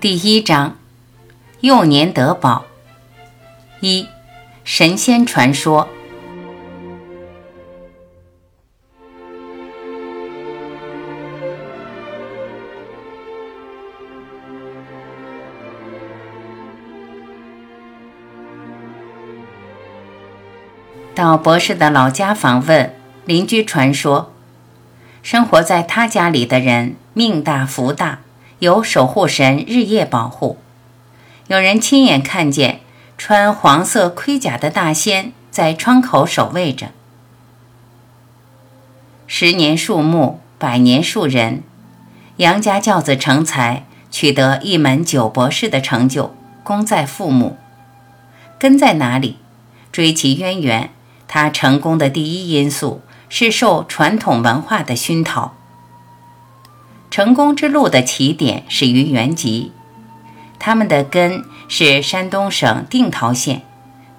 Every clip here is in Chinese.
第一章，幼年得宝。一，神仙传说。到博士的老家访问，邻居传说，生活在他家里的人命大福大。有守护神日夜保护，有人亲眼看见穿黄色盔甲的大仙在窗口守卫着。十年树木，百年树人，杨家教子成才，取得一门九博士的成就，功在父母。根在哪里？追其渊源，他成功的第一因素是受传统文化的熏陶。成功之路的起点始于原籍，他们的根是山东省定陶县，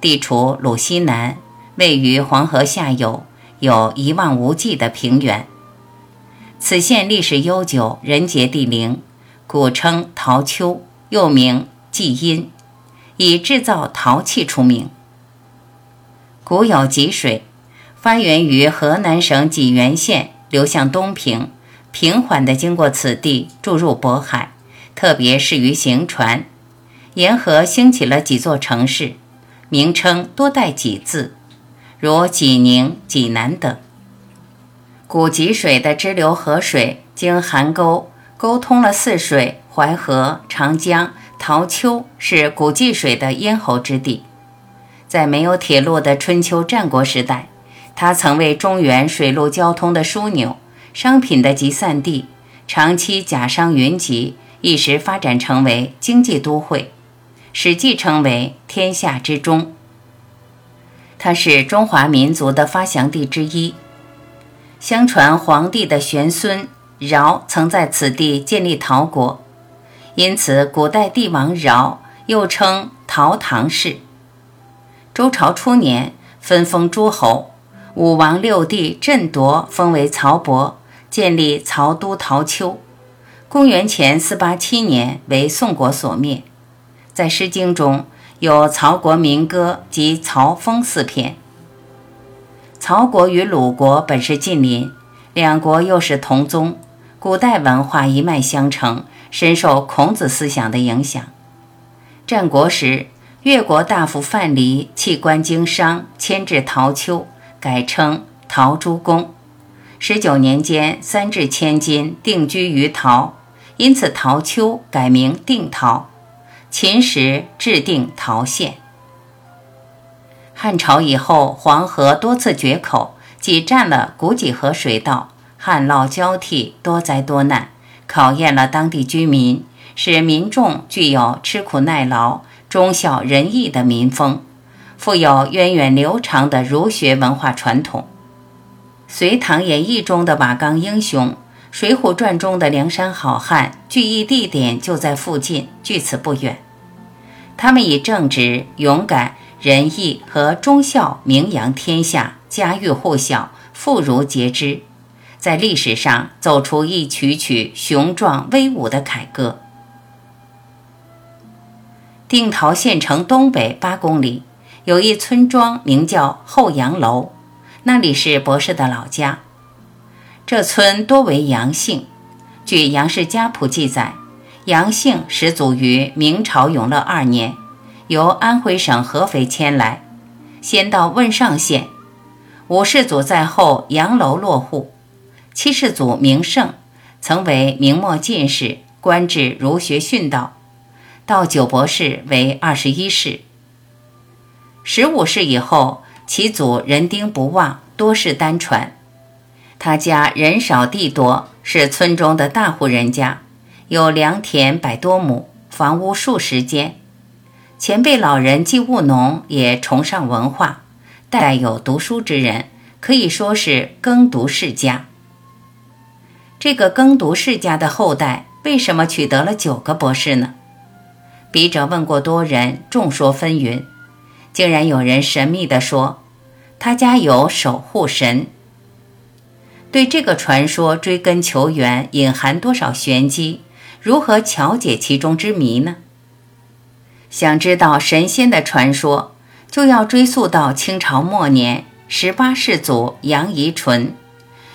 地处鲁西南，位于黄河下游，有一望无际的平原。此县历史悠久，人杰地灵，古称陶丘，又名季阴，以制造陶器出名。古有济水，发源于河南省济源县，流向东平。平缓地经过此地，注入渤海，特别适于行船。沿河兴起了几座城市，名称多带“济”字，如济宁、济南等。古济水的支流河水经邗沟沟通了泗水、淮河、长江、陶丘，是古济水的咽喉之地。在没有铁路的春秋战国时代，它曾为中原水陆交通的枢纽。商品的集散地，长期甲商云集，一时发展成为经济都会，《史记》称为“天下之中”。它是中华民族的发祥地之一。相传黄帝的玄孙尧曾在此地建立陶国，因此古代帝王尧又称陶唐氏。周朝初年分封诸侯，武王六帝震夺封为曹伯。建立曹都陶丘，公元前四八七年为宋国所灭。在《诗经》中有曹国民歌及曹风四篇。曹国与鲁国本是近邻，两国又是同宗，古代文化一脉相承，深受孔子思想的影响。战国时，越国大夫范蠡弃官经商，迁至陶丘，改称陶朱公。十九年间，三至千金，定居于陶，因此陶丘改名定陶。秦时制定陶县。汉朝以后，黄河多次决口，挤占了古济河水道，旱涝交替，多灾多难，考验了当地居民，使民众具有吃苦耐劳、忠孝仁义的民风，富有源远流长的儒学文化传统。《隋唐演义》中的瓦岗英雄，《水浒传》中的梁山好汉，聚义地点就在附近，距此不远。他们以正直、勇敢、仁义和忠孝名扬天下，家喻户晓，妇孺皆知，在历史上走出一曲曲雄壮威武的凯歌。定陶县城东北八公里，有一村庄，名叫后杨楼。那里是博士的老家，这村多为杨姓。据《杨氏家谱》记载，杨姓始祖于明朝永乐二年，由安徽省合肥迁来，先到汶上县。五世祖在后，杨楼落户。七世祖明胜，曾为明末进士，官至儒学训导，到九博士为二十一世。十五世以后。其祖人丁不旺，多是单传。他家人少地多，是村中的大户人家，有良田百多亩，房屋数十间。前辈老人既务农，也崇尚文化，代有读书之人，可以说是耕读世家。这个耕读世家的后代，为什么取得了九个博士呢？笔者问过多人，众说纷纭，竟然有人神秘地说。他家有守护神，对这个传说追根求源，隐含多少玄机？如何巧解其中之谜呢？想知道神仙的传说，就要追溯到清朝末年，十八世祖杨宜纯，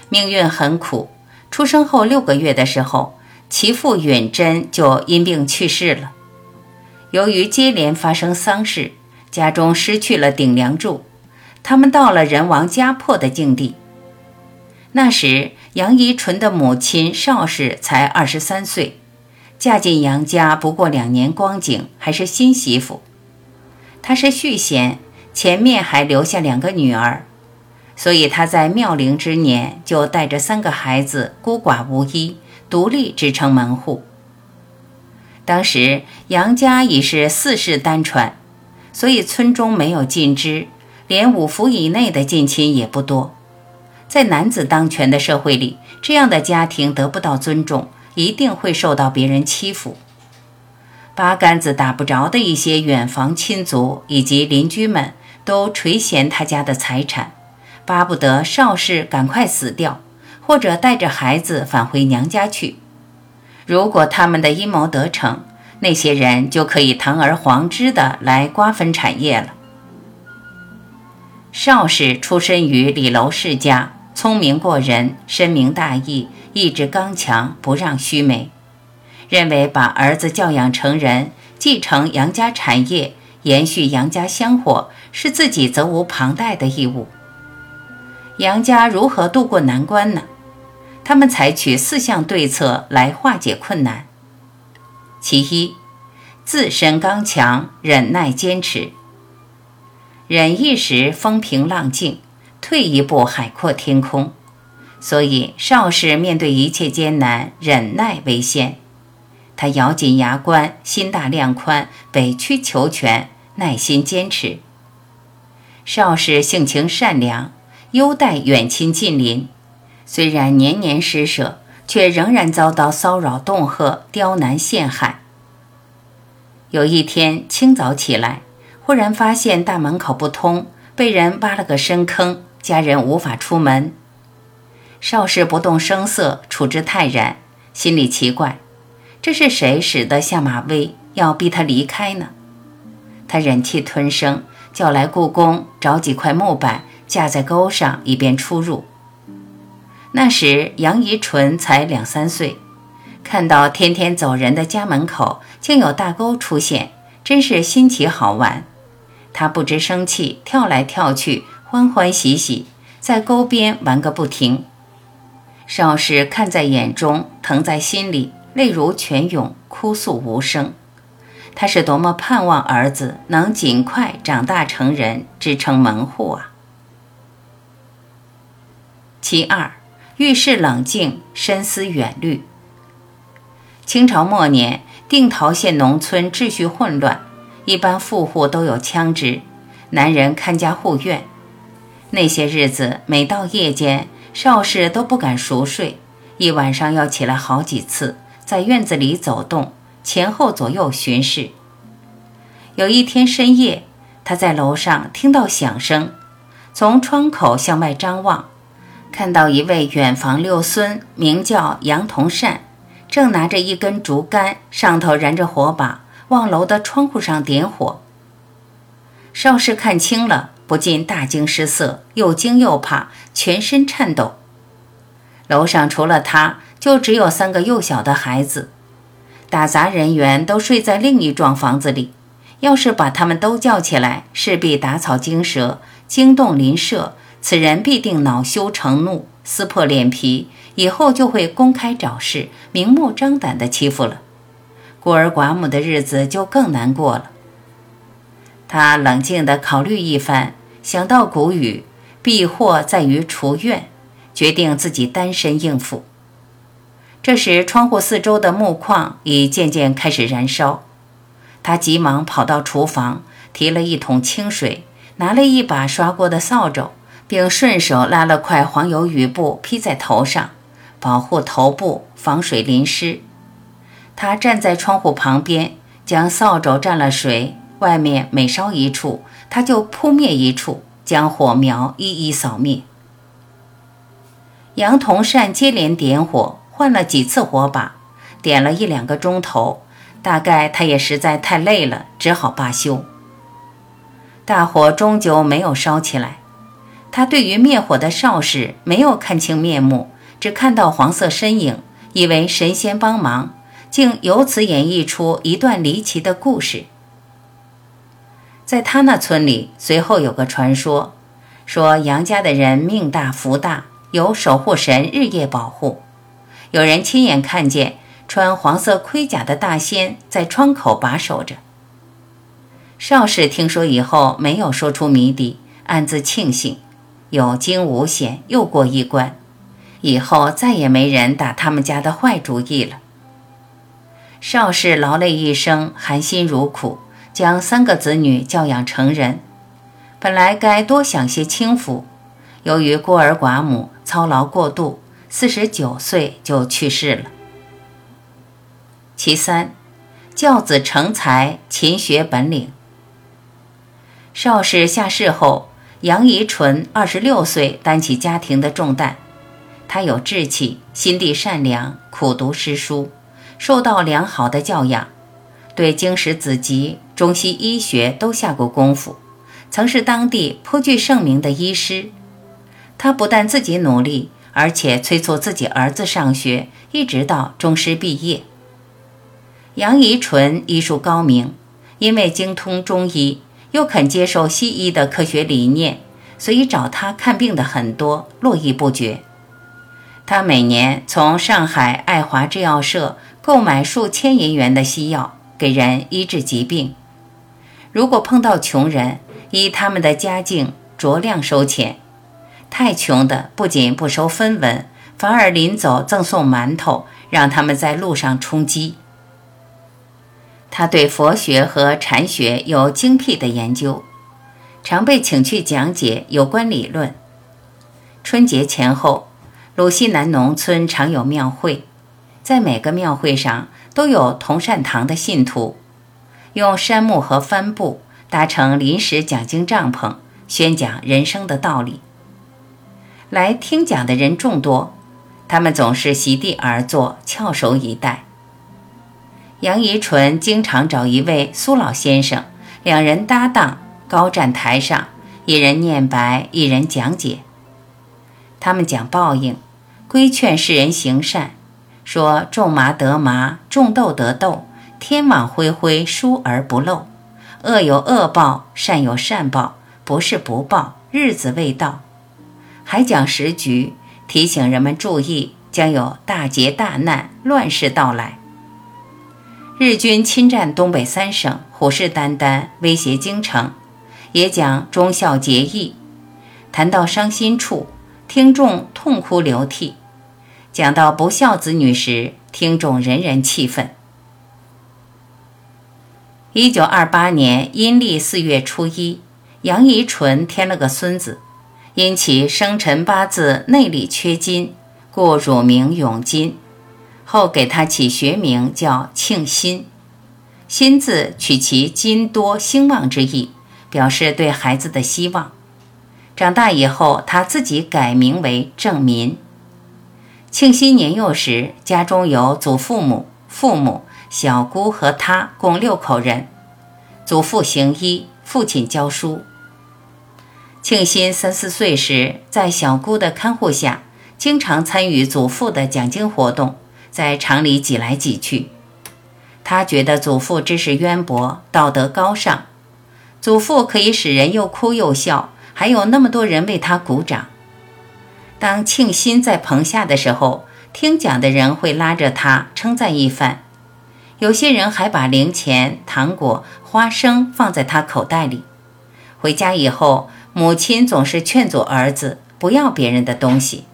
命运很苦。出生后六个月的时候，其父允贞就因病去世了。由于接连发生丧事，家中失去了顶梁柱，他们到了人亡家破的境地。那时，杨宜纯的母亲邵氏才二十三岁。嫁进杨家不过两年光景，还是新媳妇。她是续弦，前面还留下两个女儿，所以她在妙龄之年就带着三个孩子孤寡无依，独立支撑门户。当时杨家已是四世单传，所以村中没有近支，连五福以内的近亲也不多。在男子当权的社会里，这样的家庭得不到尊重。一定会受到别人欺负，八竿子打不着的一些远房亲族以及邻居们都垂涎他家的财产，巴不得邵氏赶快死掉，或者带着孩子返回娘家去。如果他们的阴谋得逞，那些人就可以堂而皇之的来瓜分产业了。邵氏出身于李楼世家，聪明过人，深明大义。意志刚强，不让须眉，认为把儿子教养成人，继承杨家产业，延续杨家香火，是自己责无旁贷的义务。杨家如何渡过难关呢？他们采取四项对策来化解困难。其一，自身刚强，忍耐坚持。忍一时风平浪静，退一步海阔天空。所以，邵氏面对一切艰难，忍耐为先。他咬紧牙关，心大量宽，委曲求全，耐心坚持。邵氏性情善良，优待远亲近邻，虽然年年施舍，却仍然遭到骚扰、恫吓、刁难、陷害。有一天清早起来，忽然发现大门口不通，被人挖了个深坑，家人无法出门。邵氏不动声色，处之泰然，心里奇怪：这是谁使得下马威，要逼他离开呢？他忍气吞声，叫来故宫，找几块木板架在沟上，以便出入。那时杨宜纯才两三岁，看到天天走人的家门口竟有大沟出现，真是新奇好玩。他不知生气，跳来跳去，欢欢喜喜，在沟边玩个不停。邵氏看在眼中，疼在心里，泪如泉涌，哭诉无声。他是多么盼望儿子能尽快长大成人，支撑门户啊！其二，遇事冷静，深思远虑。清朝末年，定陶县农村秩序混乱，一般富户都有枪支，男人看家护院。那些日子，每到夜间，邵氏都不敢熟睡，一晚上要起来好几次，在院子里走动，前后左右巡视。有一天深夜，他在楼上听到响声，从窗口向外张望，看到一位远房六孙，名叫杨同善，正拿着一根竹竿，上头燃着火把，往楼的窗户上点火。邵氏看清了。不禁大惊失色，又惊又怕，全身颤抖。楼上除了他，就只有三个幼小的孩子，打杂人员都睡在另一幢房子里。要是把他们都叫起来，势必打草惊蛇，惊动邻舍，此人必定恼羞成怒，撕破脸皮，以后就会公开找事，明目张胆地欺负了。孤儿寡母的日子就更难过了。他冷静地考虑一番，想到古语“避祸在于除怨”，决定自己单身应付。这时，窗户四周的木框已渐渐开始燃烧。他急忙跑到厨房，提了一桶清水，拿了一把刷锅的扫帚，并顺手拉了块黄油雨布披在头上，保护头部，防水淋湿。他站在窗户旁边，将扫帚蘸了水。外面每烧一处，他就扑灭一处，将火苗一一扫灭。杨同善接连点火，换了几次火把，点了一两个钟头，大概他也实在太累了，只好罢休。大火终究没有烧起来。他对于灭火的少士没有看清面目，只看到黄色身影，以为神仙帮忙，竟由此演绎出一段离奇的故事。在他那村里，随后有个传说，说杨家的人命大福大，有守护神日夜保护。有人亲眼看见穿黄色盔甲的大仙在窗口把守着。邵氏听说以后，没有说出谜底，暗自庆幸，有惊无险，又过一关，以后再也没人打他们家的坏主意了。邵氏劳累一生，含辛茹苦。将三个子女教养成人，本来该多享些清福，由于孤儿寡母，操劳过度，四十九岁就去世了。其三，教子成才，勤学本领。邵氏下世后，杨宜纯二十六岁担起家庭的重担，他有志气，心地善良，苦读诗书，受到良好的教养。对经史子集、中西医学都下过功夫，曾是当地颇具盛名的医师。他不但自己努力，而且催促自己儿子上学，一直到中师毕业。杨宜纯医术高明，因为精通中医，又肯接受西医的科学理念，所以找他看病的很多，络绎不绝。他每年从上海爱华制药社购买数千银元的西药。给人医治疾病，如果碰到穷人，依他们的家境酌量收钱；太穷的不仅不收分文，反而临走赠送馒头，让他们在路上充饥。他对佛学和禅学有精辟的研究，常被请去讲解有关理论。春节前后，鲁西南农村常有庙会，在每个庙会上。都有同善堂的信徒，用杉木和帆布搭成临时讲经帐篷，宣讲人生的道理。来听讲的人众多，他们总是席地而坐，翘首以待。杨怡纯经常找一位苏老先生，两人搭档，高站台上，一人念白，一人讲解。他们讲报应，规劝世人行善。说种麻得麻，种豆得豆，天网恢恢，疏而不漏。恶有恶报，善有善报，不是不报，日子未到。还讲时局，提醒人们注意，将有大劫大难、乱世到来。日军侵占东北三省，虎视眈眈，威胁京城。也讲忠孝节义，谈到伤心处，听众痛哭流涕。讲到不孝子女时，听众人人气愤。一九二八年阴历四月初一，杨宜纯添了个孙子，因其生辰八字内里缺金，故乳名永金。后给他起学名叫庆新，新字取其金多兴旺之意，表示对孩子的希望。长大以后，他自己改名为正民。庆熙年幼时，家中有祖父母、父母、小姑和他共六口人。祖父行医，父亲教书。庆新三四岁时，在小姑的看护下，经常参与祖父的讲经活动，在厂里挤来挤去。他觉得祖父知识渊博，道德高尚。祖父可以使人又哭又笑，还有那么多人为他鼓掌。当庆新在棚下的时候，听讲的人会拉着他称赞一番，有些人还把零钱、糖果、花生放在他口袋里。回家以后，母亲总是劝阻儿子不要别人的东西。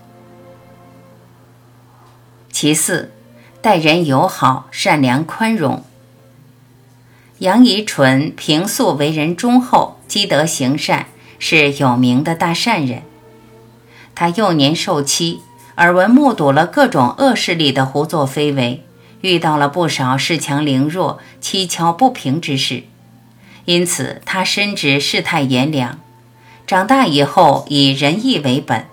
其次，待人友好、善良、宽容。杨宜纯平素为人忠厚、积德行善，是有名的大善人。他幼年受欺，耳闻目睹了各种恶势力的胡作非为，遇到了不少恃强凌弱、欺巧不平之事，因此他深知世态炎凉。长大以后以仁义为本，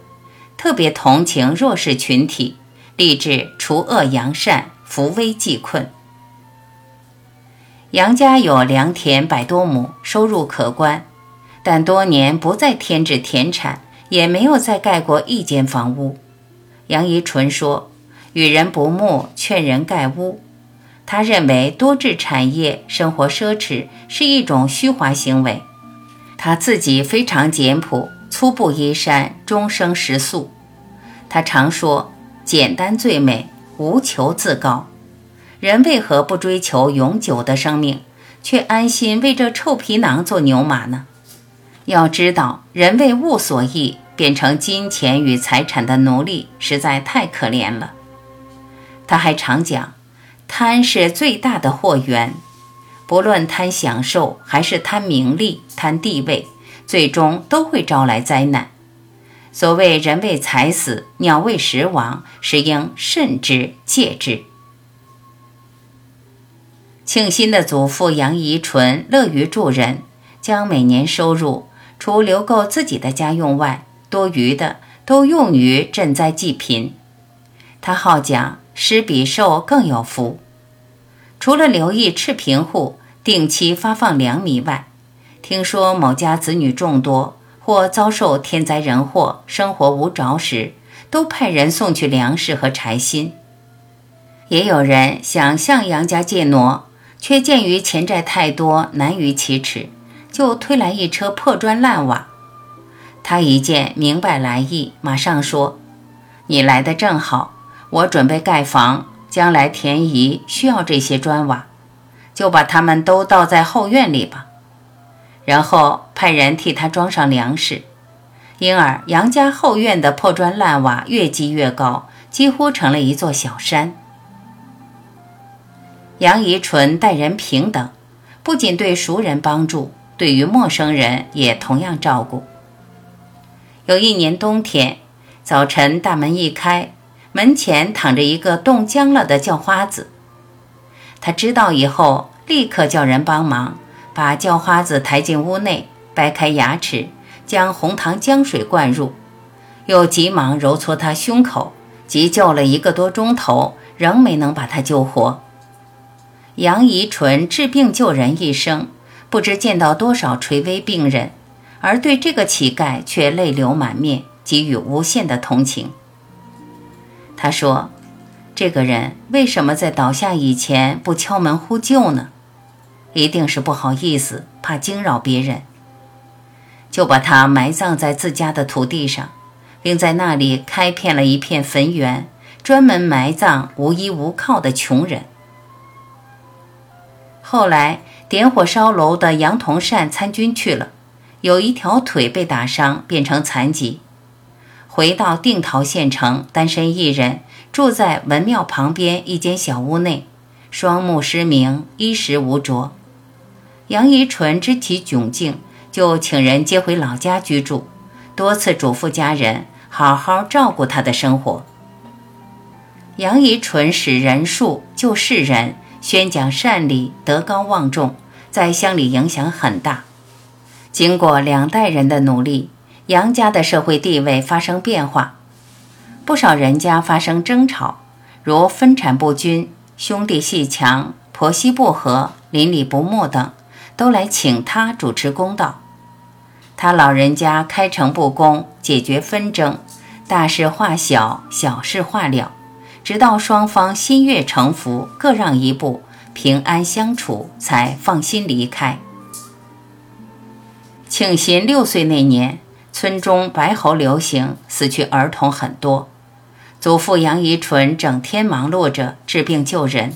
特别同情弱势群体，立志除恶扬善、扶危济困。杨家有良田百多亩，收入可观，但多年不再添置田产，也没有再盖过一间房屋。杨宜纯说：“与人不睦，劝人盖屋。”他认为多置产业、生活奢侈是一种虚华行为。他自己非常简朴，粗布衣衫，终生食素。他常说：“简单最美，无求自高。”人为何不追求永久的生命，却安心为这臭皮囊做牛马呢？要知道，人为物所役，变成金钱与财产的奴隶，实在太可怜了。他还常讲，贪是最大的祸源，不论贪享受还是贪名利、贪地位，最终都会招来灾难。所谓“人为财死，鸟为食亡”，是应慎之戒之。庆新的祖父杨宜纯乐于助人，将每年收入除留够自己的家用外，多余的都用于赈灾济贫。他好讲“施比受更有福”。除了留意赤贫户，定期发放粮米外，听说某家子女众多或遭受天灾人祸，生活无着时，都派人送去粮食和柴薪。也有人想向杨家借挪。却鉴于钱债太多，难于启齿，就推来一车破砖烂瓦。他一见明白来意，马上说：“你来的正好，我准备盖房，将来田姨需要这些砖瓦，就把它们都倒在后院里吧。”然后派人替他装上粮食。因而杨家后院的破砖烂瓦越积越高，几乎成了一座小山。杨宜纯待人平等，不仅对熟人帮助，对于陌生人也同样照顾。有一年冬天，早晨大门一开，门前躺着一个冻僵了的叫花子。他知道以后，立刻叫人帮忙，把叫花子抬进屋内，掰开牙齿，将红糖姜水灌入，又急忙揉搓他胸口，急救了一个多钟头，仍没能把他救活。杨宜纯治病救人一生，不知见到多少垂危病人，而对这个乞丐却泪流满面，给予无限的同情。他说：“这个人为什么在倒下以前不敲门呼救呢？一定是不好意思，怕惊扰别人，就把他埋葬在自家的土地上，并在那里开辟了一片坟园，专门埋葬无依无靠的穷人。”后来点火烧楼的杨同善参军去了，有一条腿被打伤，变成残疾。回到定陶县城，单身一人，住在文庙旁边一间小屋内，双目失明，衣食无着。杨宜纯知其窘境，就请人接回老家居住，多次嘱咐家人好好照顾他的生活。杨宜纯使人术救世人。宣讲善理，德高望重，在乡里影响很大。经过两代人的努力，杨家的社会地位发生变化。不少人家发生争吵，如分产不均、兄弟戏强、婆媳不和、邻里不睦等，都来请他主持公道。他老人家开诚布公，解决纷争，大事化小，小事化了。直到双方心悦诚服，各让一步，平安相处，才放心离开。庆新六岁那年，村中白喉流行，死去儿童很多。祖父杨宜纯整天忙碌着治病救人。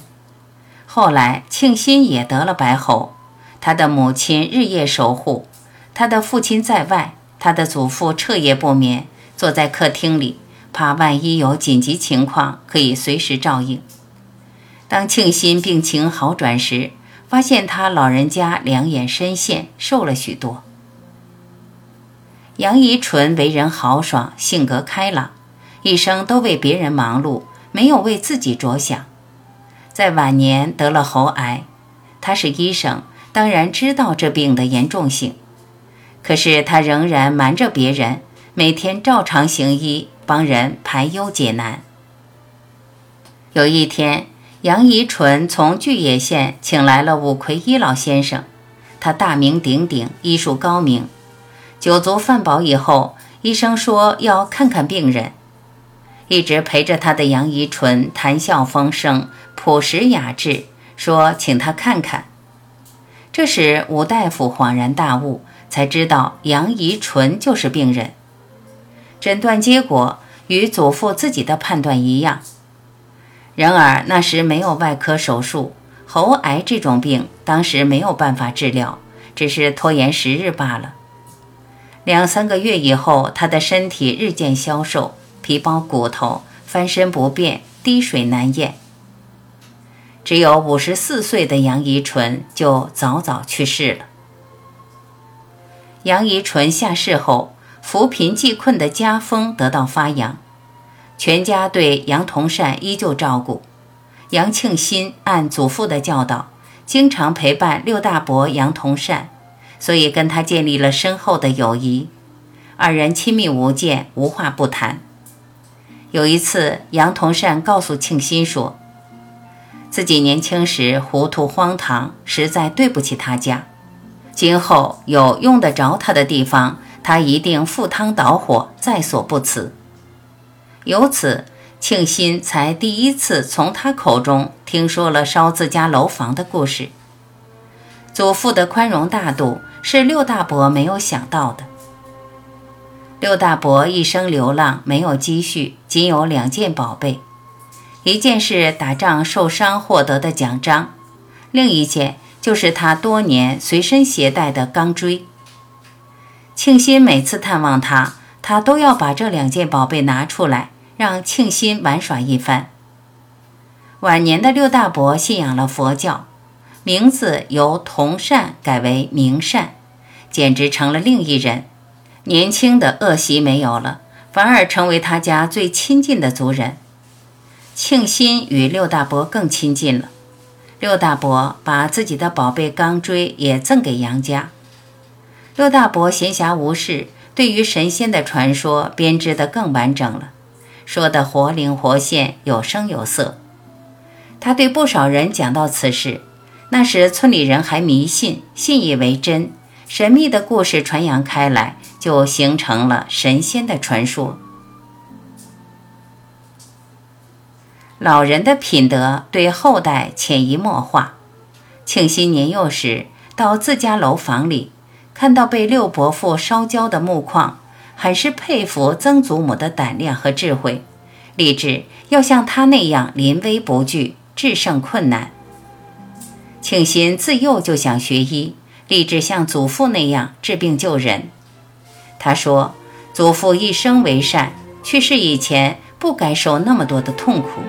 后来庆新也得了白喉，他的母亲日夜守护，他的父亲在外，他的祖父彻夜不眠，坐在客厅里。怕万一有紧急情况，可以随时照应。当庆新病情好转时，发现他老人家两眼深陷，瘦了许多。杨宜纯为人豪爽，性格开朗，一生都为别人忙碌，没有为自己着想。在晚年得了喉癌，他是医生，当然知道这病的严重性，可是他仍然瞒着别人，每天照常行医。帮人排忧解难。有一天，杨宜纯从巨野县请来了武魁一老先生，他大名鼎鼎，医术高明。酒足饭饱以后，医生说要看看病人。一直陪着他的杨宜纯谈笑风生，朴实雅致，说请他看看。这时吴大夫恍然大悟，才知道杨宜纯就是病人。诊断结果与祖父自己的判断一样。然而那时没有外科手术，喉癌这种病当时没有办法治疗，只是拖延时日罢了。两三个月以后，他的身体日渐消瘦，皮包骨头，翻身不便，滴水难咽。只有五十四岁的杨宜纯就早早去世了。杨宜纯下世后，扶贫济困的家风得到发扬。全家对杨同善依旧照顾，杨庆新按祖父的教导，经常陪伴六大伯杨同善，所以跟他建立了深厚的友谊，二人亲密无间，无话不谈。有一次，杨同善告诉庆新说，自己年轻时糊涂荒唐，实在对不起他家，今后有用得着他的地方，他一定赴汤蹈火，在所不辞。由此，庆新才第一次从他口中听说了烧自家楼房的故事。祖父的宽容大度是六大伯没有想到的。六大伯一生流浪，没有积蓄，仅有两件宝贝：一件是打仗受伤获得的奖章，另一件就是他多年随身携带的钢锥。庆新每次探望他，他都要把这两件宝贝拿出来。让庆新玩耍一番。晚年的六大伯信仰了佛教，名字由同善改为明善，简直成了另一人。年轻的恶习没有了，反而成为他家最亲近的族人。庆新与六大伯更亲近了。六大伯把自己的宝贝钢锥也赠给杨家。六大伯闲暇无事，对于神仙的传说编织得更完整了。说得活灵活现，有声有色。他对不少人讲到此事，那时村里人还迷信，信以为真。神秘的故事传扬开来，就形成了神仙的传说。老人的品德对后代潜移默化。庆新年幼时到自家楼房里，看到被六伯父烧焦的木框。很是佩服曾祖母的胆量和智慧，立志要像他那样临危不惧，制胜困难。庆新自幼就想学医，立志像祖父那样治病救人。他说：“祖父一生为善，去世以前不该受那么多的痛苦。”